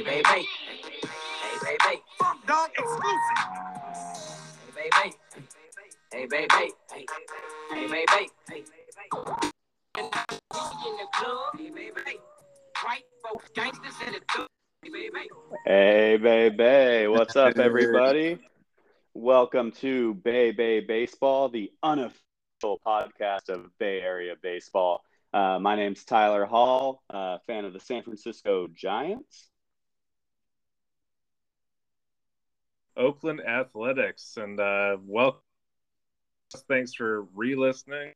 Hey, baby. Hey, baby. Funk Dog exclusive. Hey, baby. Hey, baby. Hey, hey, baby. Hey, in the club. Hey, baby. White folks, gangsters in the club. Hey, baby. Hey, baby. What's up, everybody? Welcome to Bay Bay Baseball, the unofficial podcast of Bay Area Baseball. Uh, my name's Tyler Hall, uh, fan of the San Francisco Giants. Oakland Athletics, and uh, welcome. Thanks for re-listening.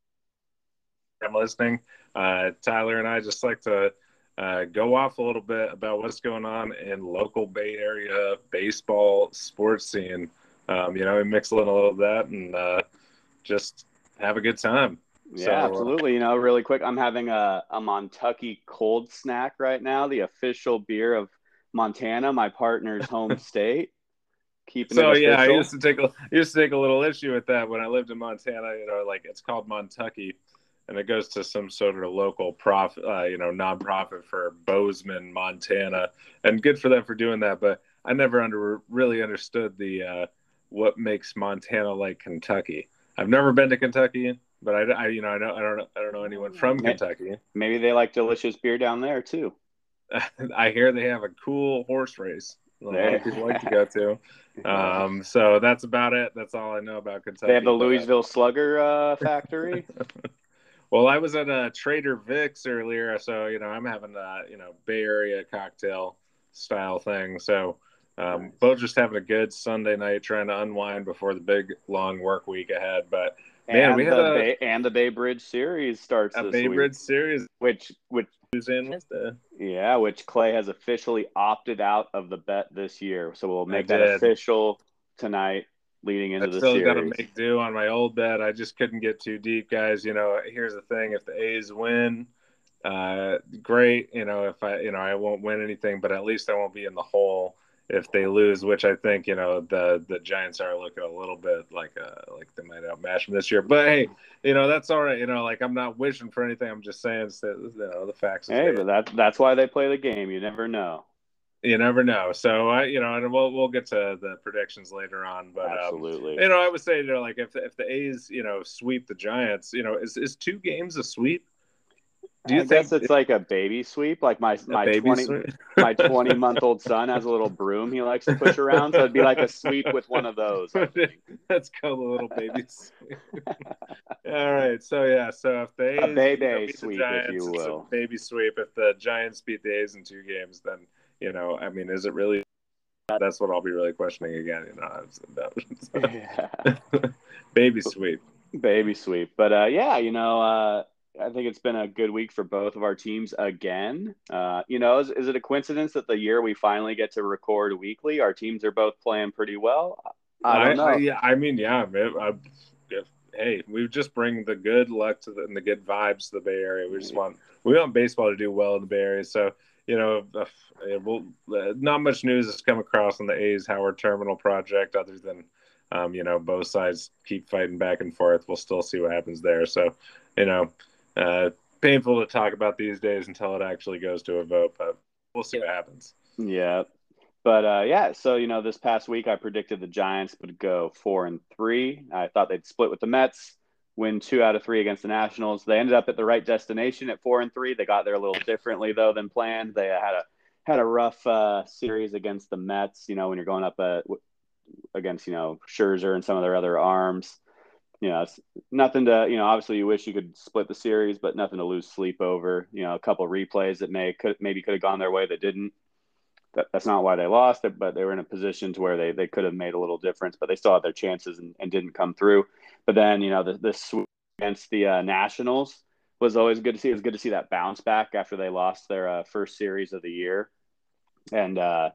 I'm listening. Uh, Tyler and I just like to uh, go off a little bit about what's going on in local Bay Area baseball sports scene. Um, you know, we mix a little, a little of that and uh, just have a good time. Yeah, So, uh, absolutely. You know, really quick, I'm having a, a Montucky cold snack right now, the official beer of Montana, my partner's home state. Keeping So it yeah, I used to take a I used to take a little issue with that when I lived in Montana. You know, like it's called Montucky, and it goes to some sort of local prof, uh, you know, nonprofit for Bozeman, Montana, and good for them for doing that. But I never under really understood the uh, what makes Montana like Kentucky. I've never been to Kentucky, but I, I you know I don't I don't know, I don't know anyone from Yeah. Kentucky. Maybe they like delicious beer down there too. I hear they have a cool horse race. A lot of people like to go to. Um, so that's about it. That's all I know about Kentucky. they have the Louisville Slugger uh, factory. well, I was at a Trader Vic's earlier, so you know I'm having a you know Bay Area cocktail style thing. So um, both just having a good Sunday night, trying to unwind before the big long work week ahead. But Man, and we had the a- Bay, and the Bay Bridge series starts a this Bay week, Bridge series which which Tuesday and Wednesday. yeah, which Clay has officially opted out of the bet this year. So we'll make that did. official tonight, leading into I the still got to make do on my old bet. I just couldn't get too deep, guys. You know, here's the thing: if the A's win, uh, great. You know, if I, you know, I won't win anything, but at least I won't be in the hole. If they lose, which I think, you know, the the Giants are looking a little bit like uh like they might outmatch them this year. But hey, you know, that's all right. You know, like I'm not wishing for anything. I'm just saying, you know, the facts. Hey, but that that's why they play the game. You never know. you never know. So I, you know, and we'll we'll get to the predictions later on. But um, Absolutely. you know, I would say, you know, like if if the A's, you know, sweep the Giants, you know, is is two games a sweep? Do you I think it's like a baby sweep? Like my my twenty my twenty month old son has a little broom he likes to push around, so it'd be like a sweep with one of those. I think. That's called a little baby sweep. All right, so yeah, so if they A baby you know, sweep, if Giants, you it's a will. baby sweep. If the Giants beat the A's in two games, then you know, I mean, is it really? That's what I'll be really questioning again. You know, it's- Yeah. baby sweep. baby sweep. But uh, yeah, you know, uh, I think it's been a good week for both of our teams again. Uh, you know, is, is it a coincidence that the year we finally get to record weekly, our teams are both playing pretty well? I don't know. yeah, I mean, yeah. I, if, hey, we just bring the good luck to the, and the good vibes to the Bay Area. We just want we want baseball to do well in the Bay Area. So you know, uh, will, uh, not much news has come across on the A's Howard Terminal project, other than um, you know both sides keep fighting back and forth. We'll still see what happens there. So you know, uh, painful to talk about these days until it actually goes to a vote, but we'll see what happens. Yeah. But uh, yeah, so you know, this past week I predicted the Giants would go four and three. I thought they'd split with the Mets, win two out of three against the Nationals. They ended up at the right destination at four and three. They got there a little differently though than planned. They had a had a rough uh, series against the Mets. You know, when you're going up uh, w- against you know Scherzer and some of their other arms. You know, nothing to you know. Obviously, you wish you could split the series, but nothing to lose sleep over. You know, a couple replays that may could maybe could have gone their way that didn't that, that's not why they lost it, but they were in a position to where they, they could have made a little difference, but they still had their chances and, and didn't come through. But then, you know, the, the against the uh, Nationals was always good to see. It was good to see that bounce back after they lost their uh, first series of the year. And, uh,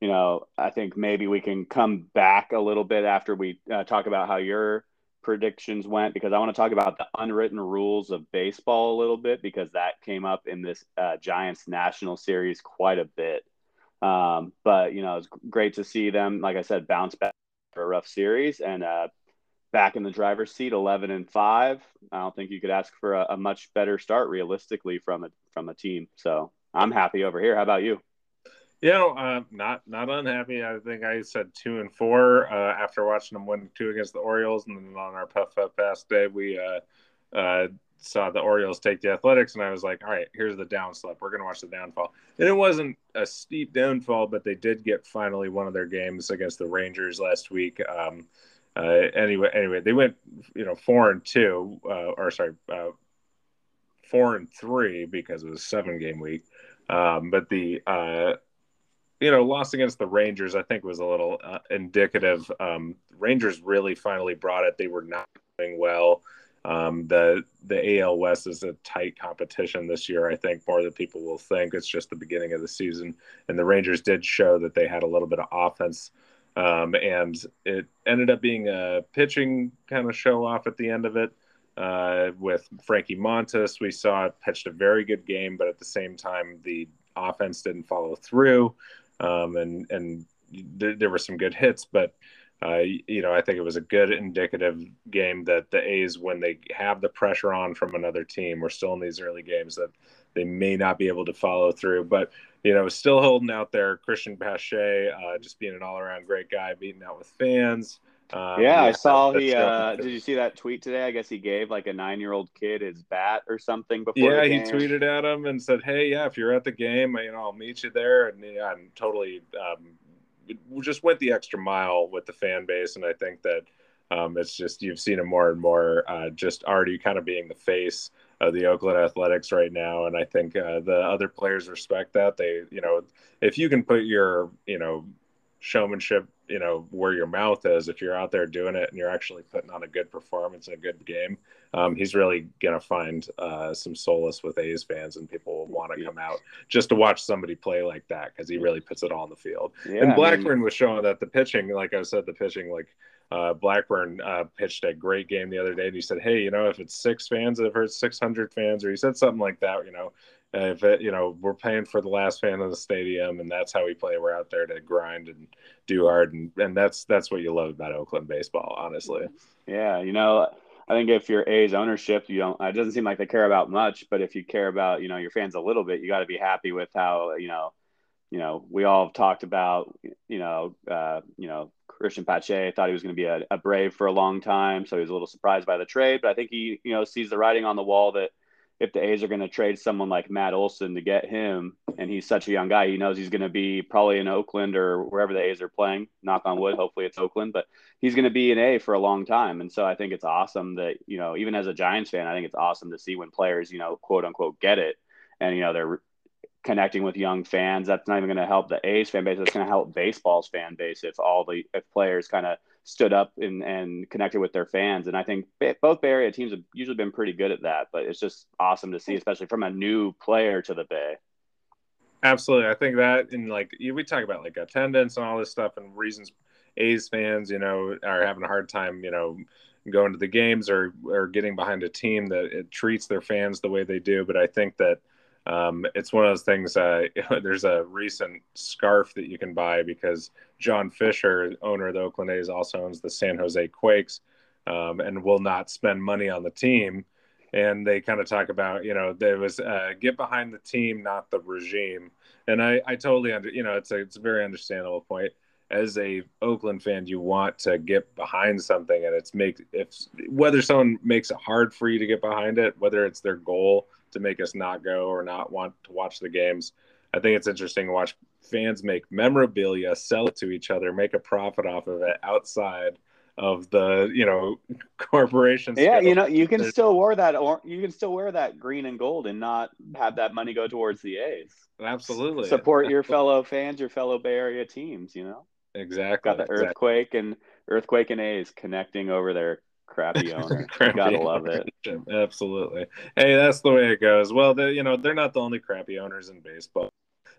you know, I think maybe we can come back a little bit after we uh, talk about how your predictions went, because I want to talk about the unwritten rules of baseball a little bit, because that came up in this uh, Giants National Series quite a bit. Um, but you know, it's great to see them, like I said, bounce back for a rough series and uh, back in the driver's seat, eleven and five. I don't think you could ask for a, a much better start realistically from a from a team. So I'm happy over here. How about you? You know, uh, not not unhappy. I think I said two and four uh, after watching them win two against the Orioles, and then on our Puff Up pass day, we uh, uh, saw the Orioles take the Athletics, and I was like, all right, here's the downslope. We're gonna watch the downfall, and it wasn't a steep downfall, but they did get finally one of their games against the Rangers last week. Um, uh, anyway, anyway, they went you know four and two, uh, or sorry, four and three because it was seven game week. Um, but the you know, loss against the Rangers, I think, was a little uh, indicative. Um, Rangers really finally brought it. They were not doing well. Um, the the AL West is a tight competition this year. I think more than people will think. It's just the beginning of the season, and the Rangers did show that they had a little bit of offense. Um, and it ended up being a pitching kind of show off at the end of it uh, with Frankie Montas. We saw it pitched a very good game, but at the same time, the offense didn't follow through um, and and th- there were some good hits, but uh, you know I think it was a good indicative game that the A's, when they have the pressure on from another team, we're still in these early games that they may not be able to follow through, but you know still holding out there. Christian Pache, uh, just being an all around great guy, beating out with fans. Um, yeah, I saw he. Uh, did you see that tweet today? I guess he gave like a nine-year-old kid his bat or something before. Yeah, he tweeted at him and said, "Hey, yeah, if you're at the game, you know, I'll meet you there." And yeah, and totally, um, just went the extra mile with the fan base, and I think that um, it's just you've seen him more and more, uh, just already kind of being the face of the Oakland Athletics right now, and I think uh, the other players respect that. They, you know, if you can put your, you know, showmanship you know where your mouth is if you're out there doing it and you're actually putting on a good performance and a good game um, he's really gonna find uh, some solace with A's fans and people will want to come out just to watch somebody play like that because he really puts it all on the field yeah, and Blackburn I mean, was showing that the pitching like I said the pitching like uh, Blackburn uh, pitched a great game the other day, and he said, "Hey, you know, if it's six fans, I've heard 600 fans," or he said something like that. You know, if it, you know, we're paying for the last fan in the stadium, and that's how we play. We're out there to grind and do hard, and and that's that's what you love about Oakland baseball, honestly. Yeah, you know, I think if you're A's ownership, you don't. It doesn't seem like they care about much, but if you care about, you know, your fans a little bit, you got to be happy with how, you know, you know, we all talked about, you know, uh, you know, christian Pache thought he was going to be a, a Brave for a long time, so he was a little surprised by the trade. But I think he, you know, sees the writing on the wall that if the A's are going to trade someone like Matt Olson to get him, and he's such a young guy, he knows he's going to be probably in Oakland or wherever the A's are playing. Knock on wood, hopefully it's Oakland, but he's going to be an A for a long time. And so I think it's awesome that you know, even as a Giants fan, I think it's awesome to see when players, you know, quote unquote, get it, and you know they're connecting with young fans. That's not even going to help the A's fan base. That's going to help baseball's fan base if all the if players kind of stood up and, and connected with their fans. And I think both Bay Area teams have usually been pretty good at that. But it's just awesome to see, especially from a new player to the Bay. Absolutely, I think that and like we talk about like attendance and all this stuff and reasons A's fans, you know, are having a hard time, you know, going to the games or or getting behind a team that it treats their fans the way they do. But I think that um, it's one of those things. Uh, there's a recent scarf that you can buy because John Fisher, owner of the Oakland A's, also owns the San Jose Quakes, um, and will not spend money on the team. And they kind of talk about, you know, there was uh, get behind the team, not the regime. And I, I totally under, you know, it's a, it's a very understandable point. As a Oakland fan, you want to get behind something, and it's make if whether someone makes it hard for you to get behind it, whether it's their goal to make us not go or not want to watch the games. I think it's interesting to watch fans make memorabilia, sell it to each other, make a profit off of it outside of the you know corporations. Yeah, you know you can still wear that or you can still wear that green and gold and not have that money go towards the A's. Absolutely, support your fellow fans, your fellow Bay Area teams. You know, exactly. Got the earthquake exactly. and earthquake and A's connecting over there crappy owner. crappy Gotta love it. Absolutely. Hey, that's the way it goes. Well, they, you know, they're not the only crappy owners in baseball.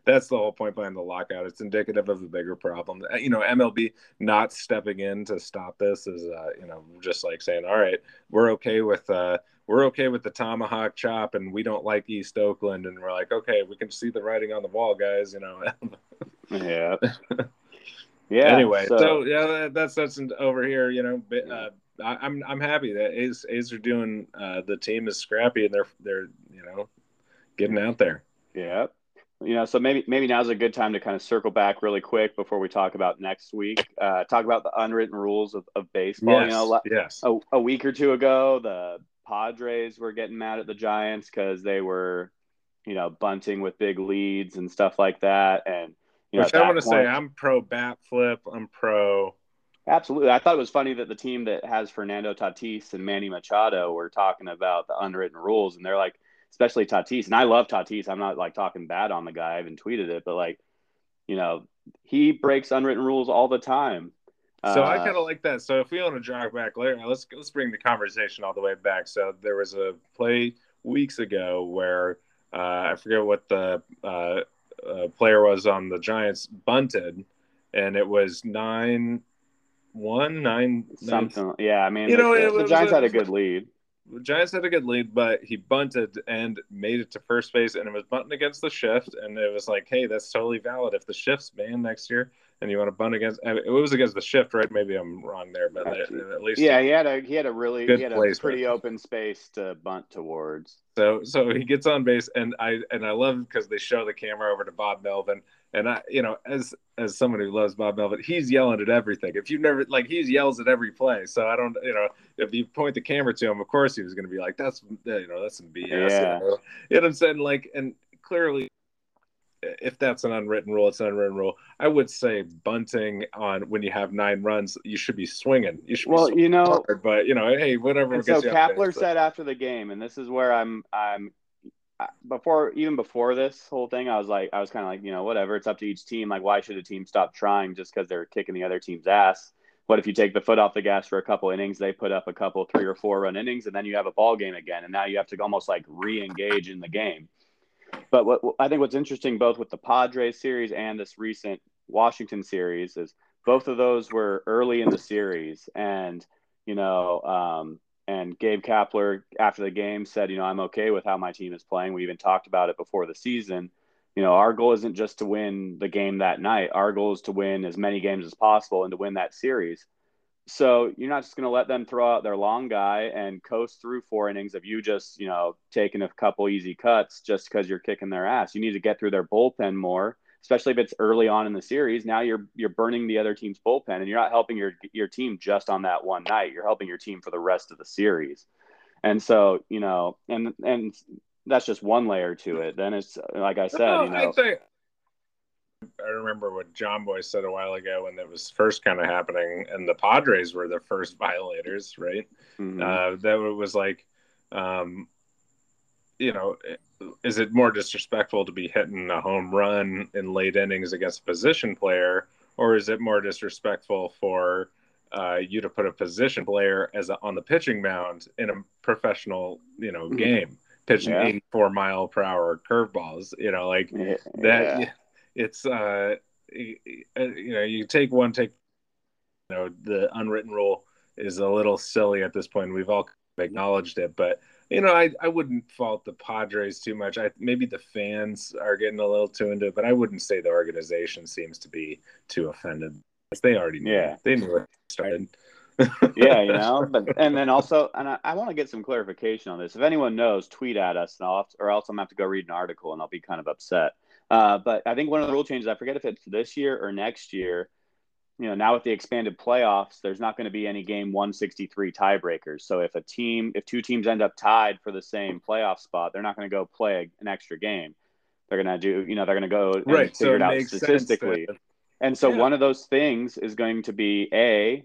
That's the whole point behind the lockout. It's indicative of a bigger problem. Uh, you know, MLB not stepping in to stop this is, uh, you know, just like saying, "All right, we're okay with uh, we're okay with the tomahawk chop, and we don't like East Oakland," and we're like, "Okay, we can see the writing on the wall, guys." You know. yeah. Yeah. Anyway, so, so yeah, that's that's over here. You know, uh, I, am I'm, I'm happy that A's, A's are doing. Uh, the team is scrappy and they're they're you know getting out there. Yeah. you know, so maybe maybe now's a good time to kind of circle back really quick before we talk about next week. Uh, talk about the unwritten rules of, of baseball. Yes, you know, yes. a, a week or two ago, the Padres were getting mad at the Giants because they were, you know, bunting with big leads and stuff like that. And you know, Which I want to say, I'm pro bat flip. I'm pro. Absolutely. I thought it was funny that the team that has Fernando Tatis and Manny Machado were talking about the unwritten rules, and they're like, especially Tatis, and I love Tatis. I'm not like talking bad on the guy. I even tweeted it, but like, you know, he breaks unwritten rules all the time. So I Uh, kind of like that. So if we want to jog back later, let's let's bring the conversation all the way back. So there was a play weeks ago where uh, I forget what the uh, uh, player was on the Giants bunted, and it was nine one nine nine something. Yeah, I mean, You know, the, the Giants a- had a good lead. the Giants had a good lead, but he bunted and made it to first base, and it was bunting against the shift, and it was like, hey, that's totally valid. If the shift's banned next year, and you want to bunt against, it was against the shift, right? Maybe I'm wrong there, but at least Yeah, he had a he had a really Good he had a placement. pretty open space to bunt towards. So so he gets on base, and I and I love because they show the camera over to Bob Melvin, and I you know as as someone who loves Bob Melvin, he's yelling at everything. If you've never like he yells at every play, so I don't you know if you point the camera to him, of course he was going to be like that's you know that's some BS. Yeah. You, know? you know what I'm saying? Like and clearly. If that's an unwritten rule, it's an unwritten rule. I would say bunting on when you have nine runs, you should be swinging. You should Well, you know, hard, but you know, hey, whatever. So there, Kapler so- said after the game, and this is where I'm I'm before even before this whole thing, I was like I was kind of like you know whatever, it's up to each team. Like why should a team stop trying just because they're kicking the other team's ass? What if you take the foot off the gas for a couple innings, they put up a couple three or four run innings, and then you have a ball game again, and now you have to almost like re-engage in the game. But what I think what's interesting both with the Padres series and this recent Washington series is both of those were early in the series, and you know, um, and Gabe Kapler after the game said, you know, I'm okay with how my team is playing. We even talked about it before the season. You know, our goal isn't just to win the game that night. Our goal is to win as many games as possible and to win that series. So you're not just going to let them throw out their long guy and coast through four innings of you just, you know, taking a couple easy cuts just because you're kicking their ass. You need to get through their bullpen more, especially if it's early on in the series. Now you're you're burning the other team's bullpen and you're not helping your your team just on that one night. You're helping your team for the rest of the series. And so, you know, and and that's just one layer to it. Then it's like I said, No, you know, I think I remember what John Boy said a while ago when it was first kind of happening, and the Padres were the first violators, right? mhm. Uh, that it was like, um, you know, is it more disrespectful to be hitting a home run in late innings against a position player, or is it more disrespectful for uh, you to put a position player as a, on the pitching mound in a professional, you know, Mhm. game, pitching Yeah. 84 mile per hour curveballs, you know, like Yeah, that yeah. It's uh y- you know you take one take you know the unwritten rule is a little silly at this point we've all acknowledged it but you know i, I wouldn't fault the padres too much i maybe the fans are getting a little too into it but i wouldn't say the organization seems to be too offended they already knew Yeah. they knew where it started yeah, you know, but and then also, and I, I want to get some clarification on this. If anyone knows, tweet at us, and I'll have to, or else I'm gonna have to go read an article, and I'll be kind of upset. Uh, but I think one of the rule changes, I forget if it's this year or next year. You know, now with the expanded playoffs, there's not going to be any game 163 tiebreakers. So if a team, if two teams end up tied for the same playoff spot, they're not going to go play an extra game. They're going to do, you know, they're going to go and right so figure it it out statistically. that- And so Yeah. one of those things is going to be a,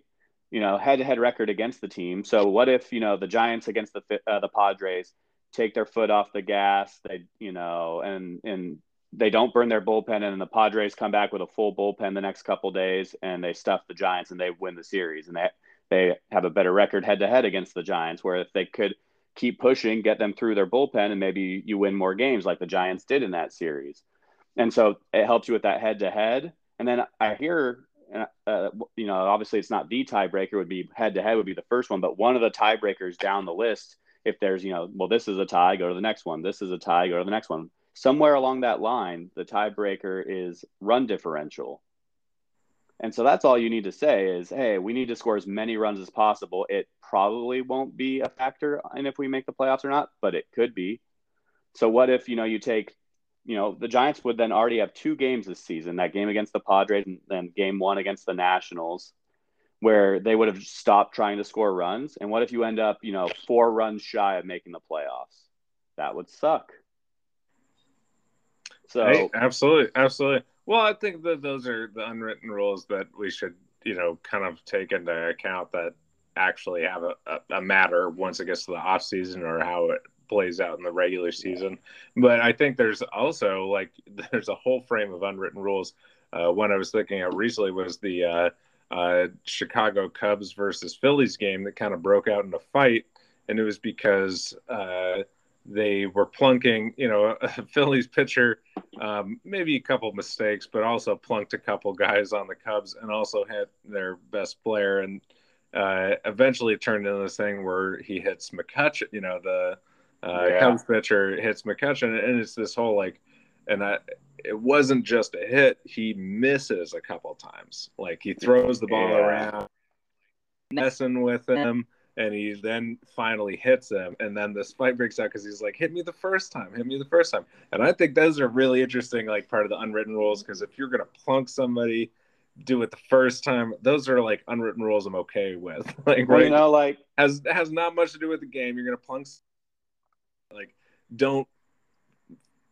you know, head-to-head record against the team. So what if you know the Giants against the uh, the Padres take their foot off the gas? They, you know, and and they don't burn their bullpen, and the Padres come back with a full bullpen the next couple days, and they stuff the Giants, and they win the series, and they they have a better record head-to-head against the Giants. Where if they could keep pushing, get them through their bullpen, and maybe you win more games like the Giants did in that series. And so it helps you with that head-to-head. And then I hear uh, you know, obviously it's not the tiebreaker would be head to head would be the first one, but one of the tiebreakers down the list, if there's, you know, well, this is a tie, go to the next one. This is a tie, go to the next one. Somewhere along that line, the tiebreaker is run differential. And so that's all you need to say is, hey, we need to score as many runs as possible. It probably won't be a factor in if we make the playoffs or not, but it could be. So what if, you know, you take you know, the Giants would then already have two games this season that game against the Padres and then game one against the Nationals, where they would have stopped trying to score runs. And what if you end up, you know, four runs shy of making the playoffs? That would suck. So, hey, absolutely. Absolutely. Well, I think that those are the unwritten rules that we should, you know, kind of take into account that actually have a, a, a matter once it gets to the off season or how it plays out in the regular season. But I think there's also like there's a whole frame of unwritten rules. Uh, one I was thinking of recently was the uh, uh, Chicago Cubs versus Phillies game that kind of broke out in a fight, and it was because uh, they were plunking, you know, a Phillies pitcher, um, maybe a couple mistakes, but also plunked a couple guys on the Cubs and also hit their best player. And uh, eventually it turned into this thing where he hits McCutchen, you know, the uh, yeah. Cubs pitcher hits McCutchen, and it's this whole like, and I, it wasn't just a hit; he misses a couple times. Like he throws the ball yeah. around, messing with him, and he then finally hits him, and then this fight breaks out because he's like, "Hit me the first time, hit me the first time." And I think those are really interesting, like part of the unwritten rules, because if you're gonna plunk somebody do it the first time. Those are like unwritten rules I'm okay with. like right you know, like has has not much to do with the game. You're gonna plunk like, don't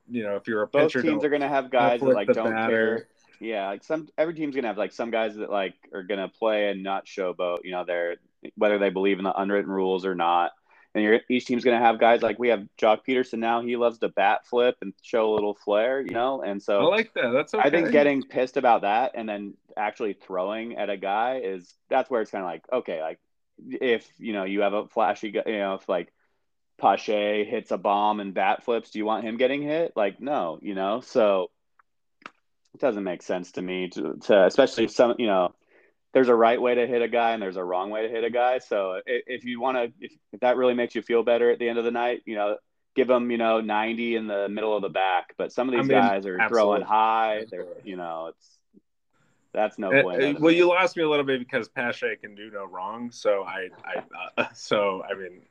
you know if you're a both pitcher, teams are gonna have guys that like don't batter. care. Yeah, like some every team's gonna have like some guys that like are gonna play and not showboat. You know, they're whether they believe in the unwritten rules or not. And you're, each team's going to have guys like we have Joc Pederson now. He loves to bat flip and show a little flair, you know. And so I like that. That's okay. I think getting pissed about that and then actually throwing at a guy is that's where it's kind of like okay, like if you know you have a flashy, you know, if like Pache hits a bomb and bat flips, do you want him getting hit? Like, no, you know. So it doesn't make sense to me to, to especially some, you know, there's a right way to hit a guy and there's a wrong way to hit a guy. So if, if you want to, if, if that really makes you feel better at the end of the night, you know, give them, you know, 90 in the middle of the back. But some of these I mean, guys are absolutely. throwing high. They're, you know, it's that's no point. Uh, well, you lost me a little bit because Pache can do no wrong. So I, I, uh, so I mean,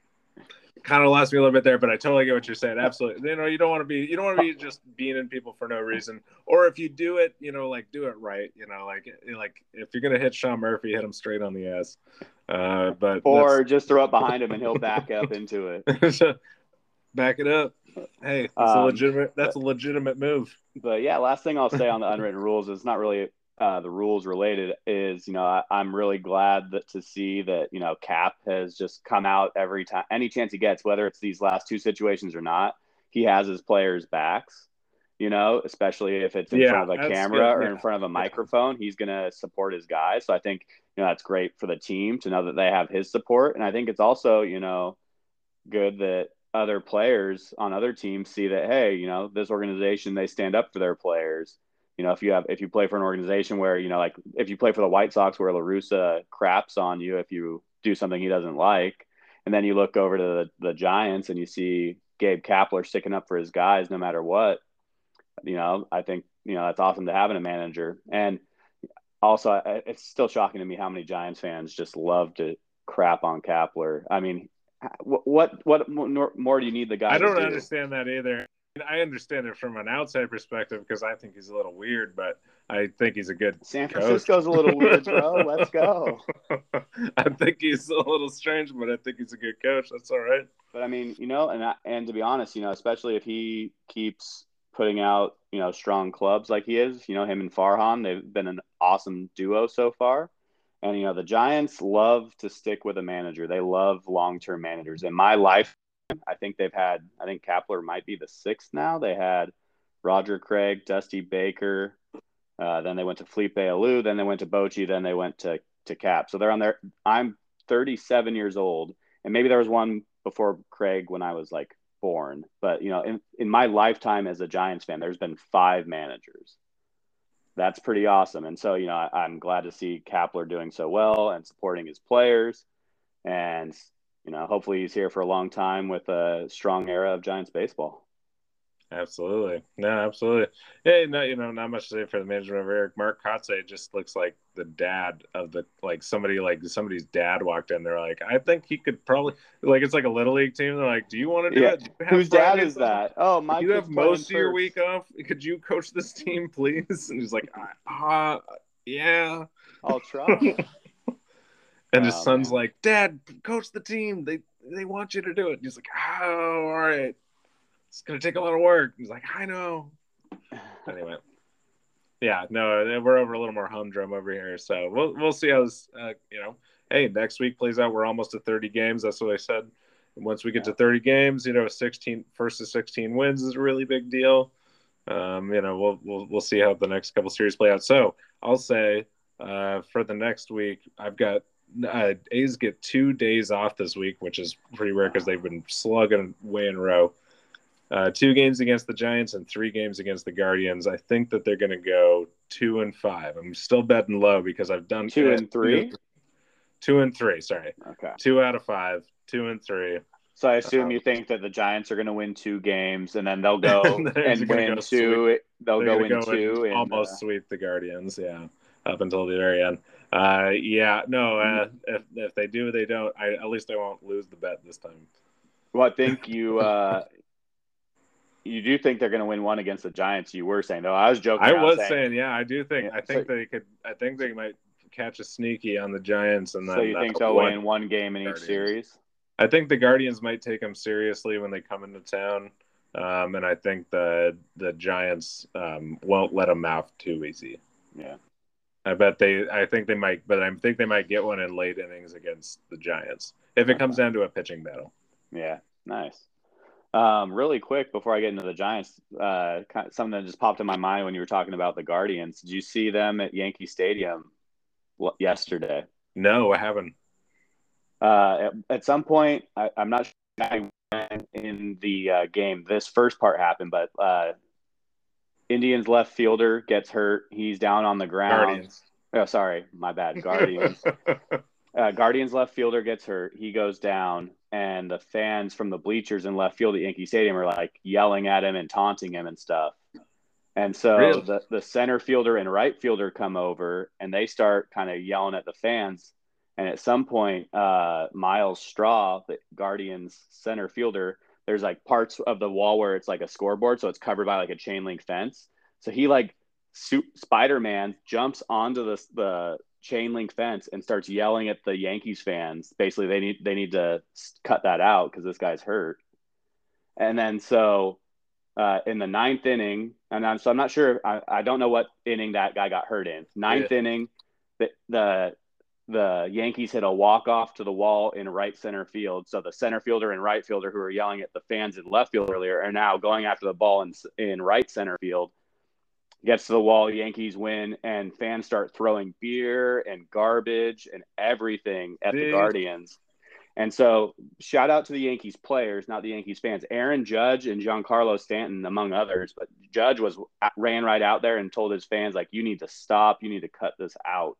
kind of lost me a little bit there, but I totally get what you're saying. Absolutely. You know, you don't want to be, you don't want to be just being in people for no reason. Or if you do it, you know, like do it right. You know, like, like if you're gonna hit Sean Murphy, hit him straight on the ass. Uh, but or just throw it behind him and he'll back up into it. back it up. Hey, that's um, a legitimate. That's a legitimate move. But yeah, last thing I'll say on the unwritten rules is not really uh, the rules related is, you know, I, am really glad that to see that, you know, Cap has just come out every time, any chance he gets, whether it's these last two situations or not, he has his players' backs, you know, especially if it's in yeah, front of a camera or yeah. in front of a microphone, he's going to support his guys. So I think, you know, that's great for the team to know that they have his support. And I think it's also, you know, good that other players on other teams see that, hey, you know, this organization, they stand up for their players you know, if you have if you play for an organization where you know, like if you play for the White Sox, where La Russa craps on you if you do something he doesn't like, and then you look over to the, the Giants and you see Gabe Kapler sticking up for his guys no matter what. You know, I think you know that's awesome to have in a manager. And also, it's still shocking to me how many Giants fans just love to crap on Kapler. I mean, what what what more do you need the guy? I don't do? understand that either. I understand it from an outside perspective because I think he's a little weird, but I think he's a good. San Francisco's coach. a little weird, bro. Let's go. I think he's a little strange, but I think he's a good coach. That's all right. But I mean, you know, and I, and to be honest, you know, especially if he keeps putting out, you know, strong clubs like he is, you know, him and Farhan, they've been an awesome duo so far. And you know, the Giants love to stick with a manager. They love long-term managers. In my life, I think they've had, I think Kapler might be the sixth now. They had Roger Craig, Dusty Baker. Uh, then they went to Felipe Alou. Then they went to Bochy. Then they went to, to Cap. So they're on there. I'm 37 years old. And maybe there was one before Craig when I was like born. But, you know, in, in my lifetime as a Giants fan, there's been five managers. That's pretty awesome. And so, you know, I, I'm glad to see Kapler doing so well and supporting his players. And you know, hopefully he's here for a long time with a strong era of Giants baseball. Absolutely. No, absolutely. Hey, no, you know, not much to say for the management of Eric. Mark Kotsay just looks like the dad of the like somebody like somebody's dad walked in. They're like, I think he could probably like it's like a little league team. They're like, Do you want to do Yeah. it? Do Whose dad is that? Oh, my. you have most of your week off. Could you coach this team, please? And he's like, ah, uh, yeah. I'll try. And his Oh, son's like, Dad, coach the team. They they want you to do it. And he's like, oh, all right. It's gonna take a lot of work. He's like, I know. Anyway, yeah, no, we're over a little more humdrum over here, so we'll we'll see how this. Uh, you know, hey, next week plays out. We're almost at 30 games. That's what I said. And once we get to 30 games, you know, 16 first to 16 wins is a really big deal. Um, you know, we'll we'll we'll see how the next couple series play out. So I'll say uh, for the next week, I've got uh, A's get two days off this week, which is pretty rare because they've been slugging way in a row. Uh, two games against the Giants and three games against the Guardians. I think that they're going to go two and five. I'm still betting low because I've done Two and three? Two and three. Sorry, Okay. two out of five. Two and three. So I assume Um, you think that the Giants are going to win two games, and then they'll go And and win go two. They'll They're go gonna in two. and and, almost uh, sweep the Guardians. Yeah, up until the very end. Uh, yeah, no. Uh, if if they do, they don't. I at least I won't lose the bet this time. well, I think you. Uh, you do think they're going to win one against the Giants. You were saying though. I was joking. I around was saying, saying, yeah, I do think. Yeah, I think so- they could. I think they might catch a sneaky on the Giants, and then So you uh, think they'll one- win one game in each Guardians. series? I think the Guardians might take them seriously when they come into town, um, and I think the the Giants um, won't let them out too easy. Yeah. I bet they. I think they might, but I think they might get one in late innings against the Giants if it comes down to a pitching battle. Yeah. Nice. Um, really quick before I get into the Giants, uh, something that just popped in my mind when you were talking about the Guardians. Did you see them at Yankee Stadium yesterday? No, I haven't. Uh, at, at some point, I, I'm not sure in the uh, game this first part happened, but uh, Indians left fielder gets hurt. He's down on the ground. Guardians. Oh, sorry, my bad. Guardians. uh, Guardians left fielder gets hurt. He goes down, and the fans from the bleachers in left field at Yankee Stadium are like yelling at him and taunting him and stuff. And so Really? the, the center fielder and right fielder come over and they start kind of yelling at the fans. And at some point, uh, Myles Straw, the Guardians center fielder, there's like parts of the wall where it's like a scoreboard, so it's covered by like a chain link fence. So he like Spider Man jumps onto the the chain link fence and starts yelling at the Yankees fans. Basically, they need they need to cut that out because this guy's hurt. And then so uh, in the ninth inning, and I'm, so I'm not sure. I, I don't know what inning that guy got hurt in. Ninth inning, the, the the Yankees hit a walk off to the wall in right center field. So the center fielder and right fielder who were yelling at the fans in left field earlier are now going after the ball in in right center field. Gets to the wall, Yankees win, and fans start throwing beer and garbage and everything at the Guardians. And so, shout out to the Yankees players, not the Yankees fans. Aaron Judge and Giancarlo Stanton, among others, but Judge was uh, ran right out there and told his fans like, "You need to stop. You need to cut this out."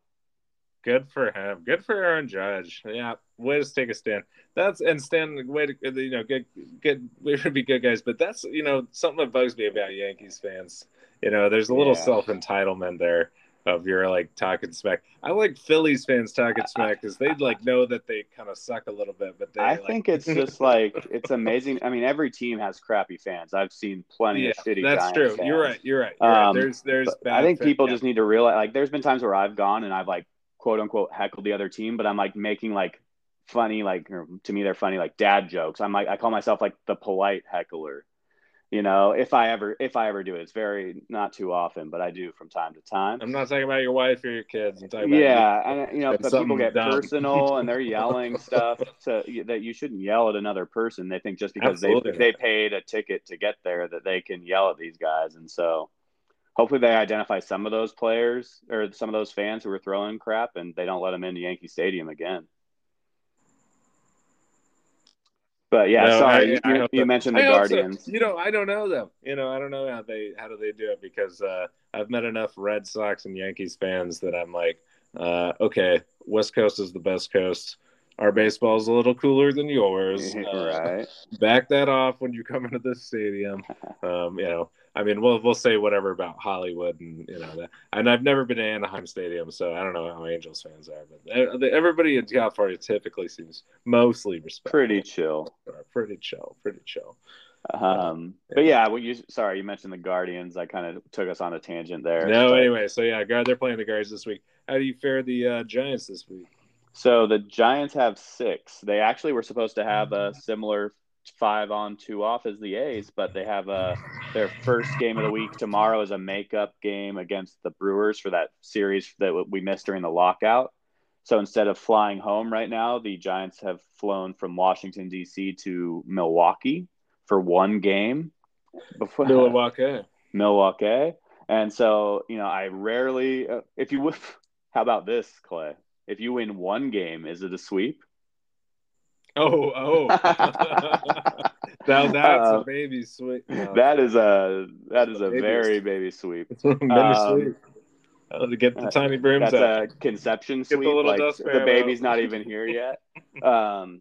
Good for him. Good for Aaron Judge. Yeah, way to take a stand. That's and stand Way to you know, good, good. We should be good guys, but that's you know something that bugs me about Yankees fans. You know, there's a little Yeah. self entitlement there of your like talking smack. I like Phillies fans talking smack because they like know that they kind of suck a little bit, but they. I like, think it's just like it's amazing. I mean, every team has crappy fans. I've seen plenty yeah, of shitty. that's Giants true. You're right. You're right. You're right. Um, There's there's. Bad I think people just need to realize like there's been times where I've gone and I've like quote unquote heckle the other team, but I'm like making like funny like or to me they're funny like dad jokes. I'm like I call myself like the polite heckler. You know, if I ever if I ever do it, it's very not too often, but I do from time to time. I'm not talking about your wife or your kids. I'm talking about Yeah, and you know, but people get dumb. personal and they're yelling stuff to, that you shouldn't yell at another person. They think just because they they paid a ticket to get there that they can yell at these guys, and so hopefully they identify some of those players or some of those fans who were throwing crap, and they don't let them into Yankee Stadium again. But yeah, No, sorry, I- I you, hope you mentioned the I. Guardians. You know, I don't know them. You know, I don't know how they how do they do it because uh, I've met enough Red Sox and Yankees fans that I'm like, uh, okay, West Coast is the best coast. our baseball is a little cooler than yours. Uh, right. Back that off when you come into this stadium. Um, you know, I mean, we'll we'll say whatever about Hollywood and you know that. And I've never been to Anaheim Stadium, so I don't know how Angels fans are, but everybody in California typically seems mostly respectful. Pretty chill. Pretty chill. Pretty chill. Um, but yeah, well, you sorry you mentioned the Guardians. I kind of took us on a tangent there. No, but, anyway, so yeah, God, they're playing the Guardians this week. How do you fare the uh, Giants this week? So the Giants have six. They actually were supposed to have a similar five on, two off as the A's, but they have a their first game of the week tomorrow is a makeup game against the Brewers for that series that we missed during the lockout. So instead of flying home right now, the Giants have flown from Washington D.C. to Milwaukee for one game. Before Milwaukee, Milwaukee, and so you know I rarely, uh, if you how about this, Clay? If you win one game, is it a sweep? Oh, oh. now that's uh, a baby sweep. No. That is a that is a baby very baby sweep. baby um, sweep. Oh, to get the tiny brooms that's out. a conception get sweep. The, like, the baby's out. not even here yet. Um,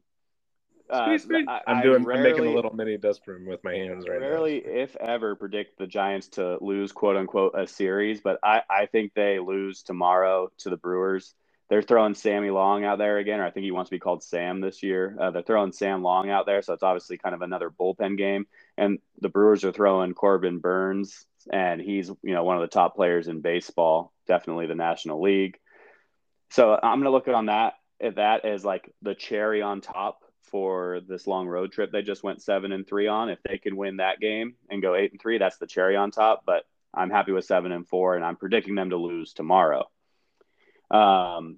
uh, I, am doing. Rarely, I'm making a little mini dust broom with my hands right rarely, now. Rarely, if ever, predict the Giants to lose "quote unquote" a series, but I, I think they lose tomorrow to the Brewers they're throwing Sammy Long out there again, or I think he wants to be called Sam this year. Uh, they're throwing Sam Long out there, so it's obviously kind of another bullpen game. And the Brewers are throwing Corbin Burnes, and he's you know one of the top players in baseball, definitely the National League. So I'm going to look on that at that as like the cherry on top for this long road trip they just went seven and three on. If they can win that game and go eight and three, that's the cherry on top. But I'm happy with seven and four, and I'm predicting them to lose tomorrow. Um,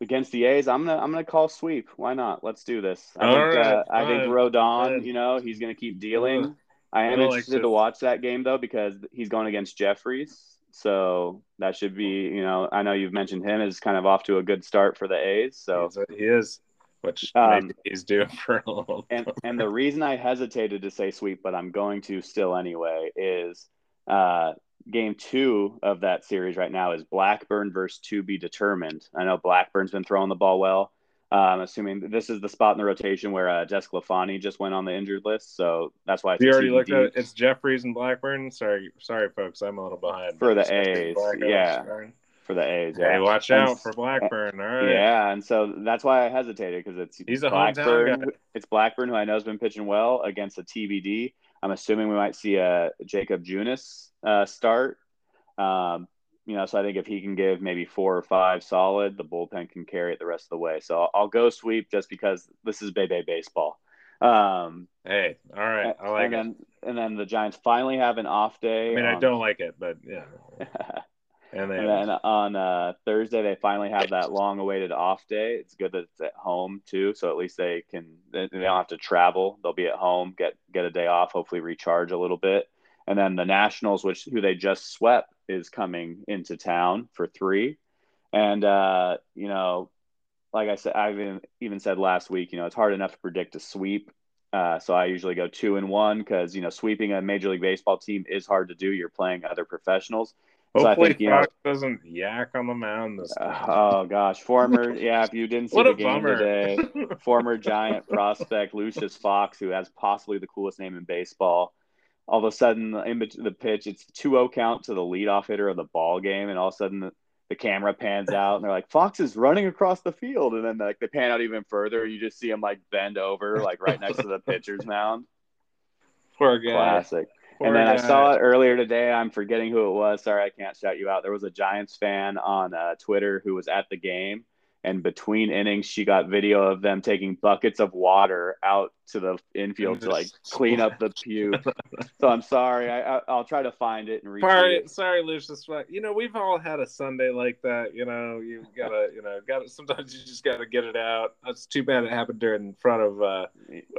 against the A's, I'm gonna I'm gonna call sweep. Why not? Let's do this. I All think right, uh, I think Rodon, you know, he's gonna keep dealing. I am I interested like to watch that game though because he's going against Jefferies, so that should be you know I know you've mentioned him as kind of off to a good start for the A's. So he is, which um, he's due for a little. And and the reason I hesitated to say sweep, but I'm going to still anyway, is uh, game two of that series right now is Blackburn versus to be determined. I know Blackburn's been throwing the ball well. I'm assuming this is the spot in the rotation where uh, DeSclafani just went on the injured list, so that's why. you already looked at it. It's Jefferies and Blackburn. Sorry, sorry, folks, I'm a little behind. For the A's, yeah. For the A's, yeah. Hey, watch out and, for Blackburn. All right. Yeah, and so that's why I hesitated because it's he's a Blackburn. It's Blackburn who I know has been pitching well against a TBD. I'm assuming we might see a Jakob Junis uh, start. Um, you know, so I think if he can give maybe four or five solid, the bullpen can carry it the rest of the way. So I'll, I'll go sweep just because this is Bay Bay baseball. Um, hey, all right, I like and it. Then, and then the Giants finally have an off day. I mean, on, I don't like it, but yeah. and, and then on uh, Thursday they finally have that long-awaited off day. It's good that it's at home too, so at least they can they don't have to travel. They'll be at home, get get a day off, hopefully recharge a little bit. And then the Nationals, which who they just swept, is coming into town for three. And uh, you know, like I said, I even even said last week, you know, it's hard enough to predict a sweep. Uh, so I usually go two and one because you know sweeping a Major League Baseball team is hard to do. You're playing other professionals. Hopefully, so I think, Fox know, doesn't yak on the mound this uh, oh gosh, former yeah. If you didn't see the game bummer. today, former Giant prospect Lucius Fox, who has possibly the coolest name in baseball, all of a sudden in the pitch it's 2-0 count to the leadoff hitter of the ball game and all of a sudden the, the camera pans out and they're like fox is running across the field. And then like they pan out even further you just see him like bend over like right next to the pitcher's mound. Poor guy. Classic and then guy. i saw it earlier today. I'm forgetting who it was. Sorry i can't shout you out. There was a giants fan on uh, twitter who was at the game and between innings she got video of them taking buckets of water out to the infield to like clean up the pew. So i'm sorry. I, I will try to find it and read sorry it. sorry lucius you know we've all had a sunday like that you know you gotta you know gotta sometimes you just gotta get it out. It's too bad it happened during in front of uh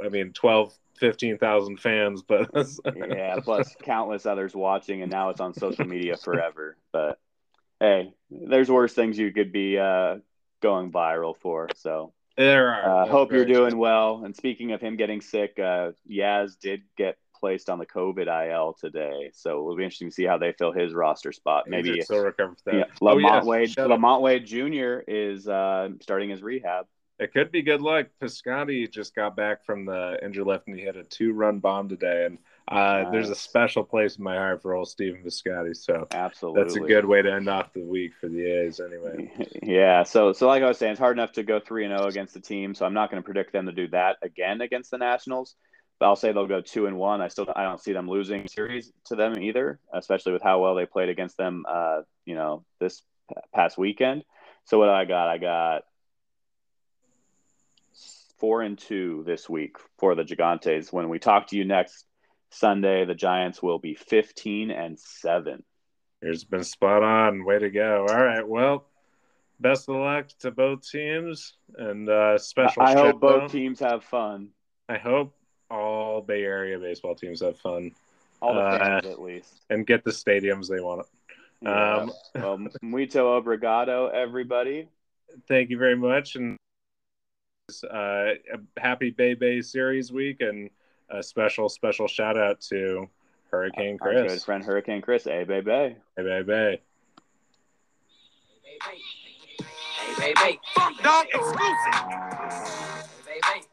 i mean 12 15,000 fans but yeah plus countless others watching and now it's on social media forever but hey there's worse things you could be uh going viral for. So there are. Uh, hope you're doing well. And speaking of him getting sick, uh, Yaz did get placed on the COVID IL today, so it'll be interesting to see how they fill his roster spot. Maybe still recovered from yeah, that. Oh, LaMonte Wade. shout out. LaMonte Wade Jr. is uh, starting his rehab. It could be good luck. Piscotti just got back from the injured left and he had a two run bomb today. And uh, there's a special place in my heart for old Stephen Piscotti. So Absolutely, that's a good way to end off the week for the A's anyway. Yeah, so so like I was saying, it's hard enough to go three and zero against the team, so I'm not going to predict them to do that again against the Nationals. But I'll say they'll go two and one. I still I don't see them losing series to them either, especially with how well they played against them. Uh, you know, this past weekend. So what I got? I got four and two this week for the Gigantes. When we talk to you next Sunday, the Giants will be 15 and seven. Here's been spot on. Way to go. All right. Well, best of luck to both teams and uh, special I hope both out. teams have fun. I hope all Bay Area baseball teams have fun All the Uh, fans, at least. and get the stadiums they want. Yeah. Um, well, muito obrigado, everybody. thank you very much and uh, happy bay bay series week and a special special shout out to hurricane Our good chris friend Hurricane Chris. Hey, baby. bay bay bay Hey, baby. Funk dog exclusive. Hey, baby.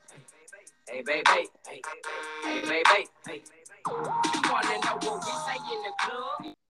Hey, baby. Hey, baby. Hey, baby. You wanna know what we say in the club?